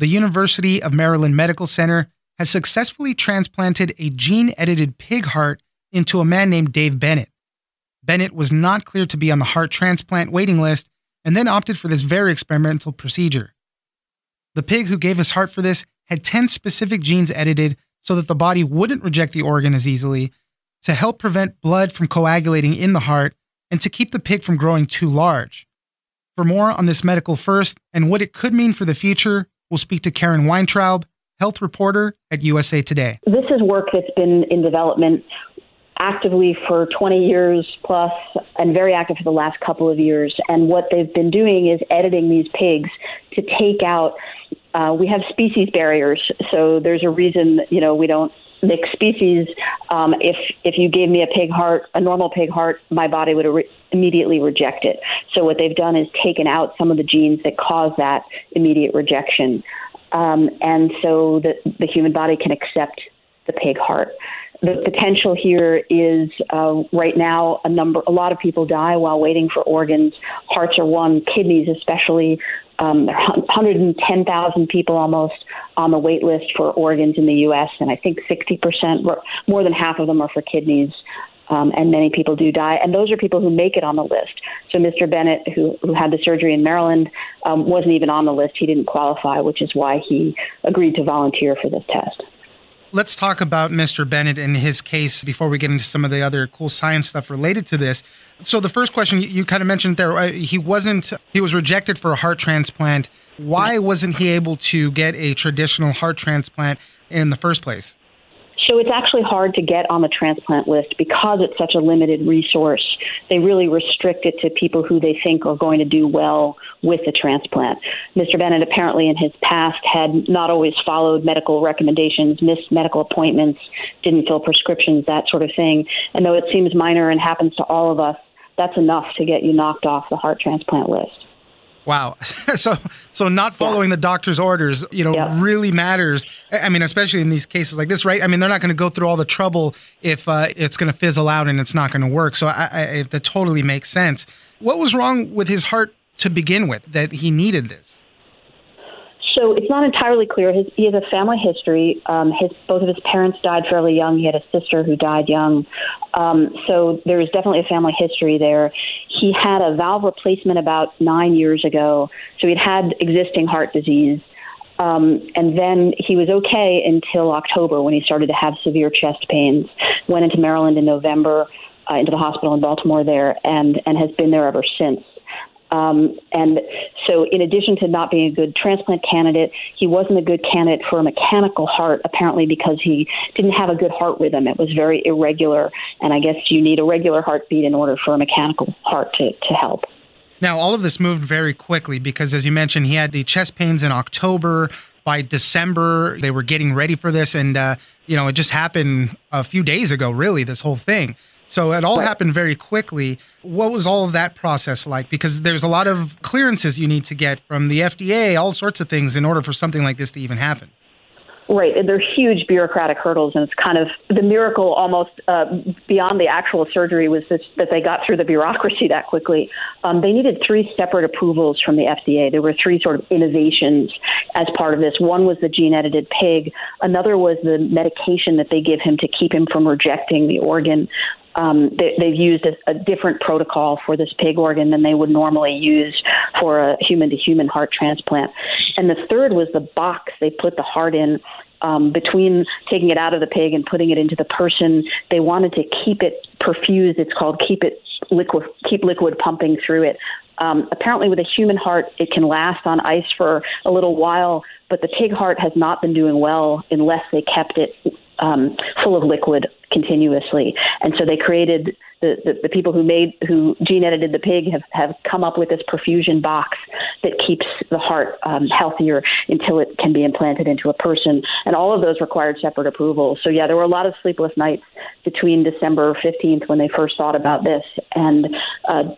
The University of Maryland Medical Center has successfully transplanted a gene edited pig heart into a man named Dave Bennett. Bennett was not cleared to be on the heart transplant waiting list and then opted for this very experimental procedure. The pig who gave his heart for this had 10 specific genes edited so that the body wouldn't reject the organ as easily, to help prevent blood from coagulating in the heart, and to keep the pig from growing too large. For more on this medical first and what it could mean for the future, we'll speak to Karen Weintraub, health reporter at USA Today. This is work that's been in development actively for 20 years plus and very active for the last couple of years. And what they've been doing is editing these pigs to take out. Uh, we have species barriers, so there's a reason you know we don't mixed species, um, if if you gave me a pig heart, a normal pig heart, my body would re- immediately reject it. So what they've done is taken out some of the genes that cause that immediate rejection, um, and so that the human body can accept the pig heart. The potential here is uh, right now a number. A lot of people die while waiting for organs. Hearts are one, kidneys especially um, 110,000 people almost on the wait list for organs in the U.S., and I think 60%, were more than half of them are for kidneys. Um, and many people do die, and those are people who make it on the list. So Mr. Bennett, who who had the surgery in Maryland, um, wasn't even on the list. He didn't qualify, which is why he agreed to volunteer for this test. Let's talk about Mr. Bennett and his case before we get into some of the other cool science stuff related to this. So the first question you, you kind of mentioned there, uh, he wasn't he was rejected for a heart transplant. Why wasn't he able to get a traditional heart transplant in the first place? So it's actually hard to get on the transplant list because it's such a limited resource. They really restrict it to people who they think are going to do well with the transplant. Mr. Bennett apparently in his past had not always followed medical recommendations, missed medical appointments, didn't fill prescriptions, that sort of thing. And though it seems minor and happens to all of us, that's enough to get you knocked off the heart transplant list. Wow. so so not following yeah. the doctor's orders, you know, yeah. really matters. I mean, especially in these cases like this, right? I mean, they're not going to go through all the trouble if uh, it's going to fizzle out and it's not going to work. So I, I, that totally makes sense. What was wrong with his heart to begin with that he needed this? So it's not entirely clear. His, he has a family history. Um, his both of his parents died fairly young. He had a sister who died young. Um, so there is definitely a family history there. He had a valve replacement about nine years ago. So he'd had existing heart disease. Um, and then he was okay until October when he started to have severe chest pains. Went into Maryland in November, uh, into the hospital in Baltimore there, and and has been there ever since. Um, and so, in addition to not being a good transplant candidate, he wasn't a good candidate for a mechanical heart, apparently, because he didn't have a good heart rhythm. It was very irregular. And I guess you need a regular heartbeat in order for a mechanical heart to, to help. Now, all of this moved very quickly because, as you mentioned, he had the chest pains in October. By December, they were getting ready for this. And, uh, you know, it just happened a few days ago, really, this whole thing. So it all right. happened very quickly. What was all of that process like? Because there's a lot of clearances you need to get from the FDA, all sorts of things in order for something like this to even happen. Right. They're huge bureaucratic hurdles, and it's kind of the miracle almost uh, beyond the actual surgery was this, that they got through the bureaucracy that quickly. Um, they needed three separate approvals from the FDA. There were three sort of innovations as part of this. One was the gene edited pig, another was the medication that they give him to keep him from rejecting the organ um, they, have used a, a, different protocol for this pig organ than they would normally use for a human to human heart transplant. And the third was the box they put the heart in. Um, between taking it out of the pig and putting it into the person, they wanted to keep it perfused. It's called keep it liquid, keep liquid pumping through it. Um, apparently, with a human heart, it can last on ice for a little while, but the pig heart has not been doing well unless they kept it um, full of liquid continuously. And so they created the, the, the, people who made who gene edited the pig have, have come up with this perfusion box that keeps the heart um, healthier until it can be implanted into a person. And all of those required separate approvals. So yeah, there were a lot of sleepless nights between December 15th when they first thought about this and. Uh,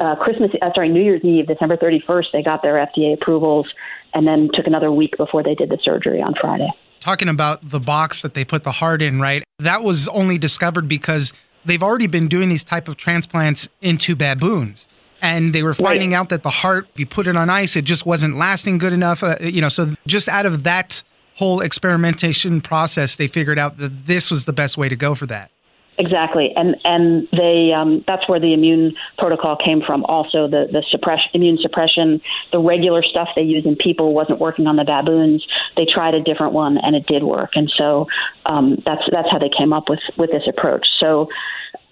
uh, Christmas, uh, sorry, New Year's Eve, December 31st, they got their FDA approvals, and then took another week before they did the surgery on Friday. Talking about the box that they put the heart in, right? That was only discovered because they've already been doing these type of transplants into baboons and they were finding right. out that the heart if you put it on ice it just wasn't lasting good enough uh, you know so just out of that whole experimentation process they figured out that this was the best way to go for that Exactly, and and they um, that's where the immune protocol came from. Also, the the suppression, immune suppression, the regular stuff they use in people wasn't working on the baboons. They tried a different one, and it did work. And so um, that's that's how they came up with with this approach. So,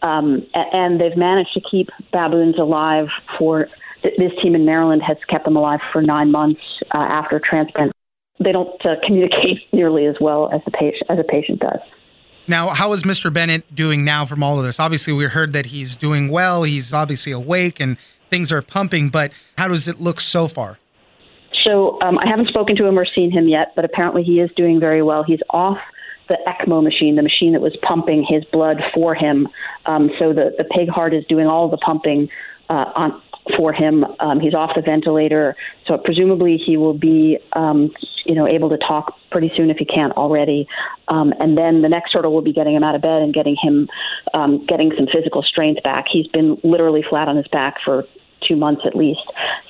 um, and they've managed to keep baboons alive for this team in Maryland has kept them alive for nine months uh, after transplant. They don't uh, communicate nearly as well as the patient as a patient does. Now, how is Mr. Bennett doing now from all of this? Obviously, we heard that he's doing well. He's obviously awake and things are pumping, but how does it look so far? So um, I haven't spoken to him or seen him yet, but apparently he is doing very well. He's off the ECMO machine, the machine that was pumping his blood for him. Um, so the, the pig heart is doing all the pumping uh, on, for him. Um, he's off the ventilator, so presumably he will be, um, you know, able to talk pretty soon if he can't already. Um, and then the next hurdle will be getting him out of bed and getting him, um, getting some physical strength back. He's been literally flat on his back for two months at least.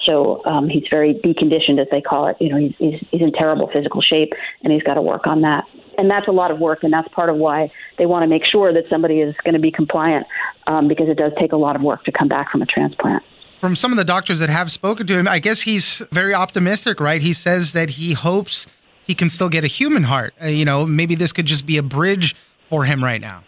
So um, he's very deconditioned, as they call it. You know, he's, he's, he's in terrible physical shape, and he's got to work on that. And that's a lot of work, and that's part of why they want to make sure that somebody is going to be compliant, um, because it does take a lot of work to come back from a transplant from some of the doctors that have spoken to him, I guess he's very optimistic, right? He says that he hopes he can still get a human heart. Uh, you know, maybe this could just be a bridge for him right now.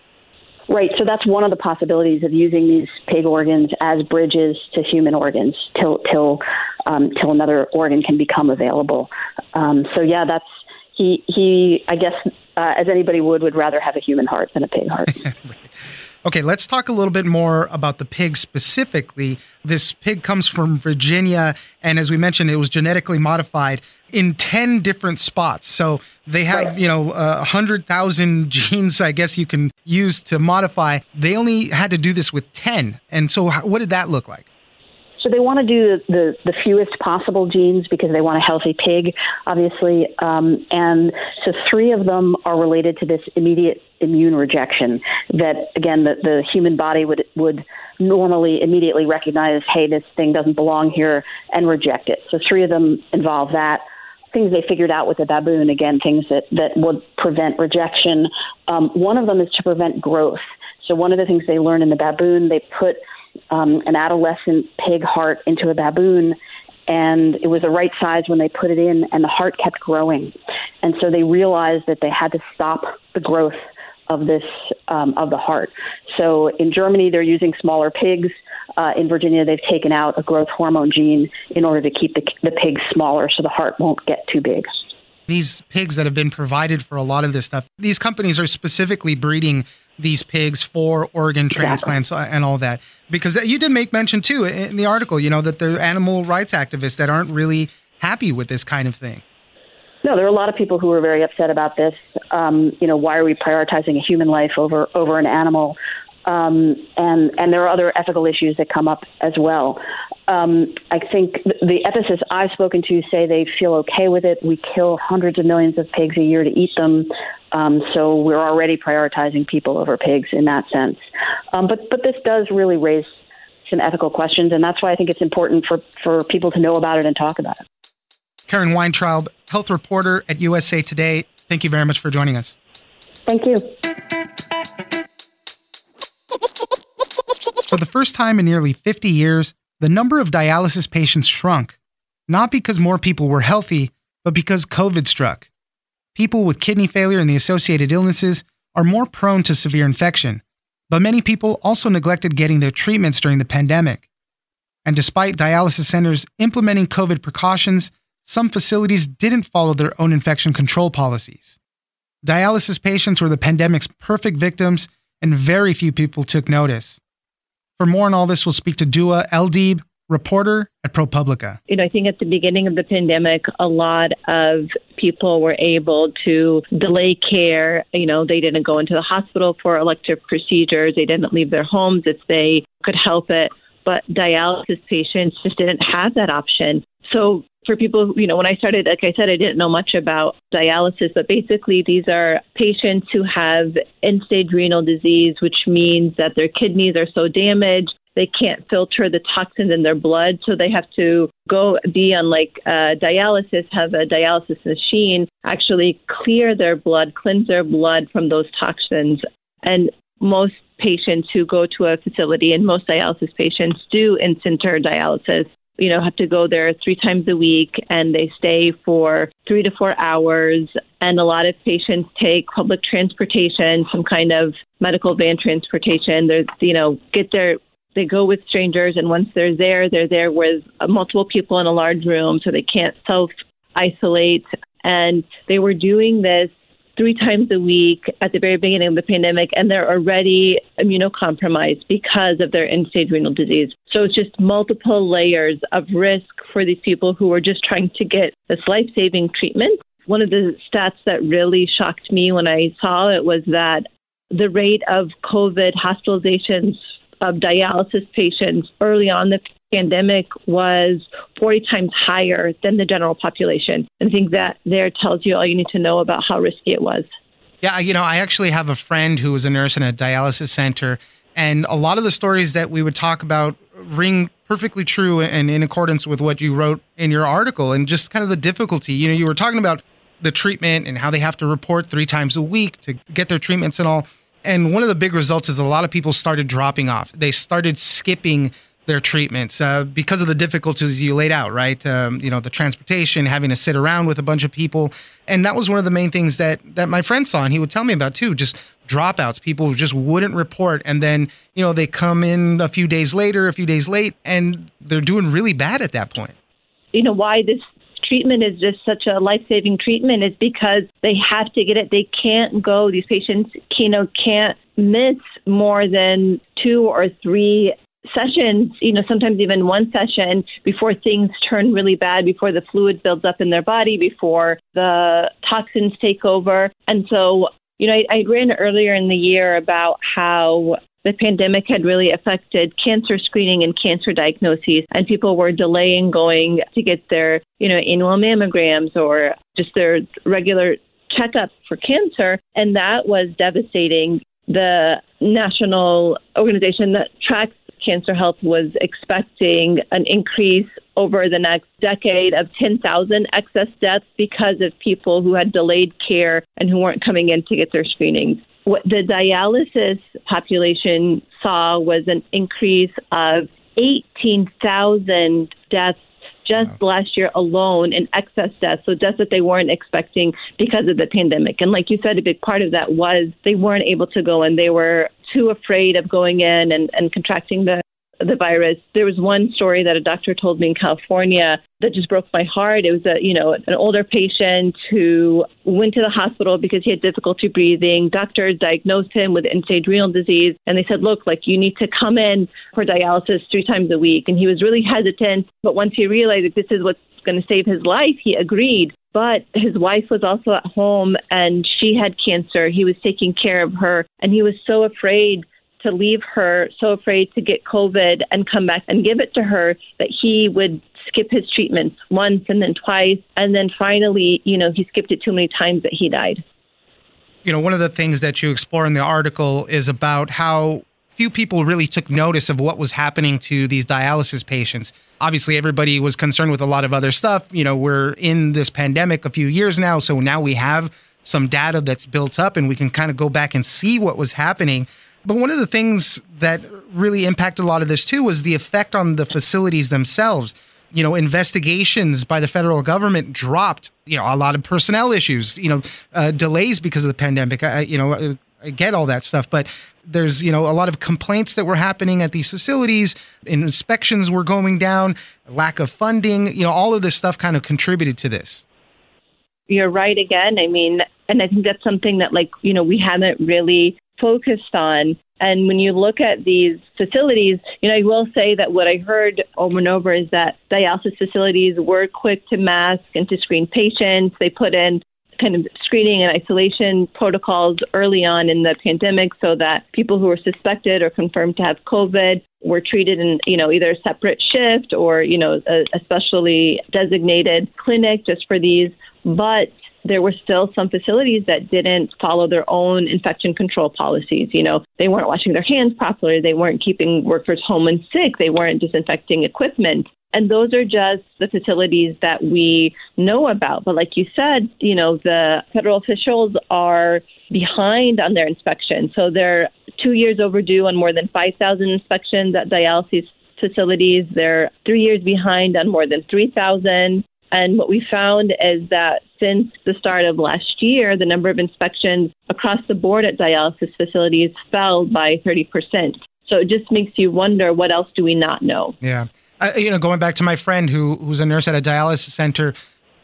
Right. So that's one of the possibilities of using these pig organs as bridges to human organs till till um, till another organ can become available. Um, so yeah, that's he he. I guess uh, as anybody would would rather have a human heart than a pig heart. right. Okay, let's talk a little bit more about the pig specifically. This pig comes from Virginia, and as we mentioned, it was genetically modified in 10 different spots. So they have, right. you know, uh, 100,000 genes, I guess you can use to modify. They only had to do this with 10. And so, what did that look like? So they want to do the, the, fewest possible genes because they want a healthy pig, obviously. Um, and so three of them are related to this immediate immune rejection that, again, the, the human body would, would normally immediately recognize, hey, this thing doesn't belong here, and reject it. So three of them involve that things they figured out with the baboon again things that that would prevent rejection um, one of them is to prevent growth so one of the things they learned in the baboon they put um, an adolescent pig heart into a baboon and it was the right size when they put it in and the heart kept growing. And so they realized that they had to stop the growth of this um, of the heart. So in germany they're using smaller pigs. Uh, in virginia they've taken out a growth hormone gene in order to keep the, the pigs smaller so the heart won't get too big. These pigs that have been provided for a lot of this stuff these companies are specifically breeding these pigs for organ transplants exactly. and all that. Because you did make mention too in the article, you know, that there are animal rights activists that aren't really happy with this kind of thing. No, there are a lot of people who are very upset about this. Um, you know, why are we prioritizing a human life over over an animal? Um, and and there are other ethical issues that come up as well. Um, I think the ethicists I've spoken to say they feel okay with it. We kill hundreds of millions of pigs a year to eat them, um, so we're already prioritizing people over pigs in that sense. Um, but but this does really raise some ethical questions, and that's why I think it's important for for people to know about it and talk about it. Karen Weintraub, health reporter at USA Today. Thank you very much for joining us. Thank you. For the first time in nearly 50 years, the number of dialysis patients shrunk, not because more people were healthy, but because COVID struck. People with kidney failure and the associated illnesses are more prone to severe infection, but many people also neglected getting their treatments during the pandemic. And despite dialysis centers implementing COVID precautions, some facilities didn't follow their own infection control policies. Dialysis patients were the pandemic's perfect victims, and very few people took notice. For more on all this, we'll speak to Duaa Eldeib, reporter at ProPublica. You know, I think at the beginning of the pandemic, a lot of people were able to delay care. You know, they didn't go into the hospital for elective procedures, they didn't leave their homes if they could help it. But dialysis patients just didn't have that option. So for people, you know, when I started, like I said, I didn't know much about dialysis, but basically these are patients who have end stage renal disease, which means that their kidneys are so damaged they can't filter the toxins in their blood, so they have to go be on like uh, dialysis, have a dialysis machine actually clear their blood, cleanse their blood from those toxins. And most patients who go to a facility, and most dialysis patients do in center dialysis, you know, have to go there three times a week and they stay for three to four hours. And a lot of patients take public transportation, some kind of medical van transportation. There's, you know, get their they go with strangers, and once they're there, they're there with multiple people in a large room, so they can't self isolate. And they were doing this three times a week at the very beginning of the pandemic, and they're already immunocompromised because of their end stage renal disease. So it's just multiple layers of risk for these people who are just trying to get this life saving treatment. One of the stats that really shocked me when I saw it was that the rate of COVID hospitalizations of dialysis patients early on the pandemic was 40 times higher than the general population. I think that there tells you all you need to know about how risky it was. Yeah, you know, I actually have a friend who was a nurse in a dialysis center, and a lot of the stories that we would talk about ring perfectly true and in accordance with what you wrote in your article, and just kind of the difficulty. You know, you were talking about the treatment and how they have to report three times a week to get their treatments and all. And one of the big results is a lot of people started dropping off. They started skipping their treatments uh, because of the difficulties you laid out, right? Um, you know, the transportation, having to sit around with a bunch of people, and that was one of the main things that that my friend saw, and he would tell me about too. Just dropouts, people who just wouldn't report, and then you know they come in a few days later, a few days late, and they're doing really bad at that point. You know why this treatment is just such a life saving treatment is because they have to get it. They can't go, these patients, you know, can't miss more than two or three sessions, you know, sometimes even one session before things turn really bad, before the fluid builds up in their body, before the toxins take over. And so, you know, I, I ran earlier in the year about how the pandemic had really affected cancer screening and cancer diagnoses, and people were delaying going to get their, you know, annual mammograms or just their regular checkup for cancer, and that was devastating. The national organization that tracks cancer health was expecting an increase over the next decade of 10,000 excess deaths because of people who had delayed care and who weren't coming in to get their screenings what the dialysis population saw was an increase of 18,000 deaths just wow. last year alone in excess deaths, so deaths that they weren't expecting because of the pandemic. And like you said, a big part of that was they weren't able to go and they were too afraid of going in and, and contracting the the virus. There was one story that a doctor told me in California that just broke my heart. It was a, you know, an older patient who went to the hospital because he had difficulty breathing. Doctors diagnosed him with end-stage renal disease, and they said, "Look, like you need to come in for dialysis three times a week." And he was really hesitant, but once he realized that this is what's going to save his life, he agreed. But his wife was also at home and she had cancer. He was taking care of her, and he was so afraid to leave her so afraid to get COVID and come back and give it to her that he would skip his treatments once and then twice. And then finally, you know, he skipped it too many times that he died. You know, one of the things that you explore in the article is about how few people really took notice of what was happening to these dialysis patients. Obviously, everybody was concerned with a lot of other stuff. You know, we're in this pandemic a few years now, so now we have some data that's built up and we can kind of go back and see what was happening. But one of the things that really impacted a lot of this too was the effect on the facilities themselves. You know, investigations by the federal government dropped. You know, a lot of personnel issues. You know, uh, delays because of the pandemic. I, you know, I, I get all that stuff, but there's you know a lot of complaints that were happening at these facilities. Inspections were going down. Lack of funding. You know, all of this stuff kind of contributed to this. you're right again. I mean, and I think that's something that, like, you know, we haven't really focused on. And when you look at these facilities, you know, I will say that what I heard over and over is that dialysis facilities were quick to mask and to screen patients. They put in kind of screening and isolation protocols early on in the pandemic so that people who were suspected or confirmed to have COVID were treated in, you know, either a separate shift or, you know, a, a specially designated clinic just for these. But there were still some facilities that didn't follow their own infection control policies. You know, they weren't washing their hands properly, they weren't keeping workers home and sick, they weren't disinfecting equipment. And those are just the facilities that we know about. But like you said, you know, the federal officials are behind on their inspections. So they're two years overdue on more than 5,000 inspections at dialysis facilities. They're three years behind on more than 3,000. And what we found is that since the start of last year, the number of inspections across the board at dialysis facilities fell by 30%. So it just makes you wonder what else do we not know? Yeah. You know, going back to my friend who who's a nurse at a dialysis center,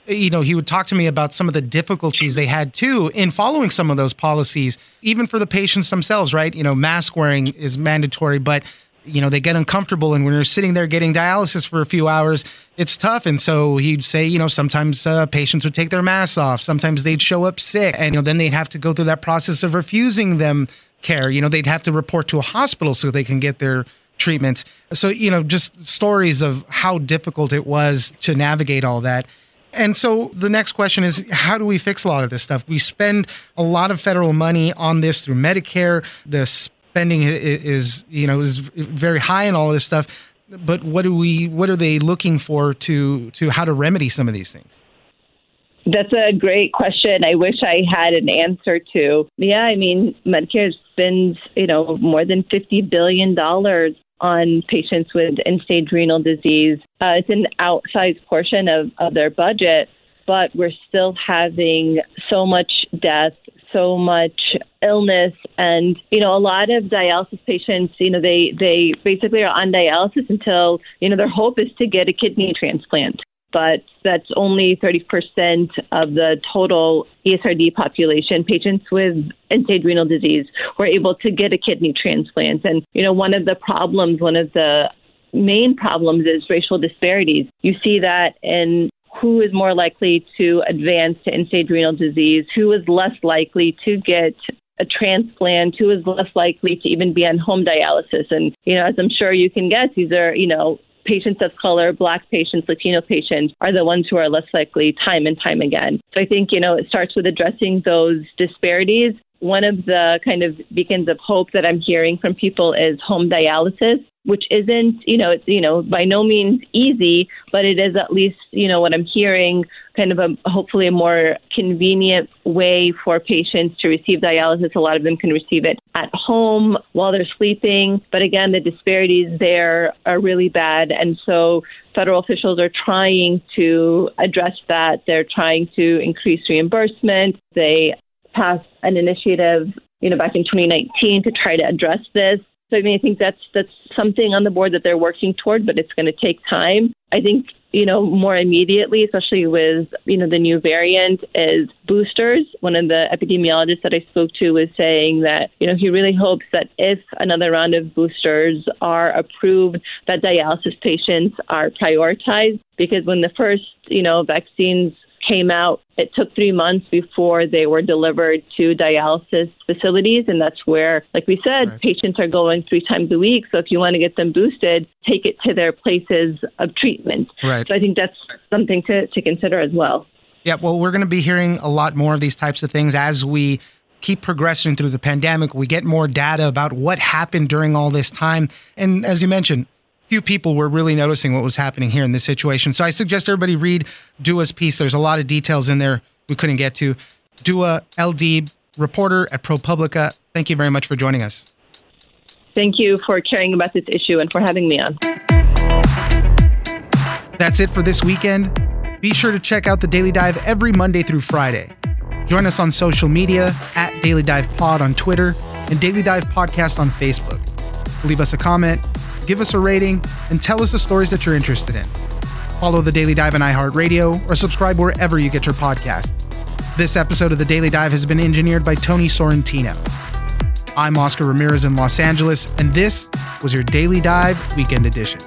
you know, he would talk to me about some of the difficulties they had too in following some of those policies, even for the patients themselves, right? You know, mask wearing is mandatory, but you know, they get uncomfortable. And when you're sitting there getting dialysis for a few hours, it's tough. And so he'd say, you know, sometimes uh, patients would take their masks off. Sometimes they'd show up sick. And, you know, then they'd have to go through that process of refusing them care. You know, they'd have to report to a hospital so they can get their treatments. So, you know, just stories of how difficult it was to navigate all that. And so the next question is how do we fix a lot of this stuff? We spend a lot of federal money on this through Medicare. The spending is you know is very high and all this stuff but what do we what are they looking for to to how to remedy some of these things that's a great question. I wish I had an answer to. Yeah, I mean, Medicare spends, you know, more than $50 billion on patients with end stage renal disease. Uh, it's an outsized portion of, of their budget, but we're still having so much death, so much illness and you know a lot of dialysis patients you know they they basically are on dialysis until you know their hope is to get a kidney transplant but that's only 30% of the total ESRD population. Patients with end-stage renal disease were able to get a kidney transplant. And, you know, one of the problems, one of the main problems is racial disparities. You see that in who is more likely to advance to end-stage renal disease, who is less likely to get a transplant, who is less likely to even be on home dialysis. And, you know, as I'm sure you can guess, these are, you know, patients of color, black patients, Latino patients are the ones who are less likely time and time again. So I think, you know, it starts with addressing those disparities. One of the kind of beacons of hope that I'm hearing from people is home dialysis which isn't, you know, it's, you know, by no means easy, but it is at least, you know, what I'm hearing kind of a hopefully a more convenient way for patients to receive dialysis. A lot of them can receive it at home while they're sleeping. But again, the disparities there are really bad. And so federal officials are trying to address that. They're trying to increase reimbursement. They passed an initiative you know, back in 2019 to try to address this. So I mean, I think that's that's something on the board that they're working toward, but it's going to take time. I think you know more immediately, especially with you know the new variant, is boosters. One of the epidemiologists that I spoke to was saying that you know he really hopes that if another round of boosters are approved, that dialysis patients are prioritized because when the first you know vaccines came out, it took three months before they were delivered to dialysis facilities. And that's where, like we said, right. patients are going three times a week. So if you want to get them boosted, take it to their places of treatment. Right. So I think that's something to, to consider as well. Yeah, well, we're going to be hearing a lot more of these types of things as we keep progressing through the pandemic. We get more data about what happened during all this time. And as you mentioned, few people were really noticing what was happening here in this situation. So I suggest everybody read Duaa's piece. There's a lot of details in there we couldn't get to. Duaa Eldeib, reporter at ProPublica. Thank you very much for joining us. Thank you for caring about this issue and for having me on. That's it for this weekend. Be sure to check out the Daily Dive every Monday through Friday. Join us on social media at Daily Dive Pod on Twitter and Daily Dive Podcast on Facebook. Leave us a comment give us a rating, and tell us the stories that you're interested in. Follow the Daily Dive on iHeartRadio or subscribe wherever you get your podcasts. This episode of The Daily Dive has been engineered by Tony Sorrentino. I'm Oscar Ramirez in Los Angeles, and this was your Daily Dive Weekend Edition.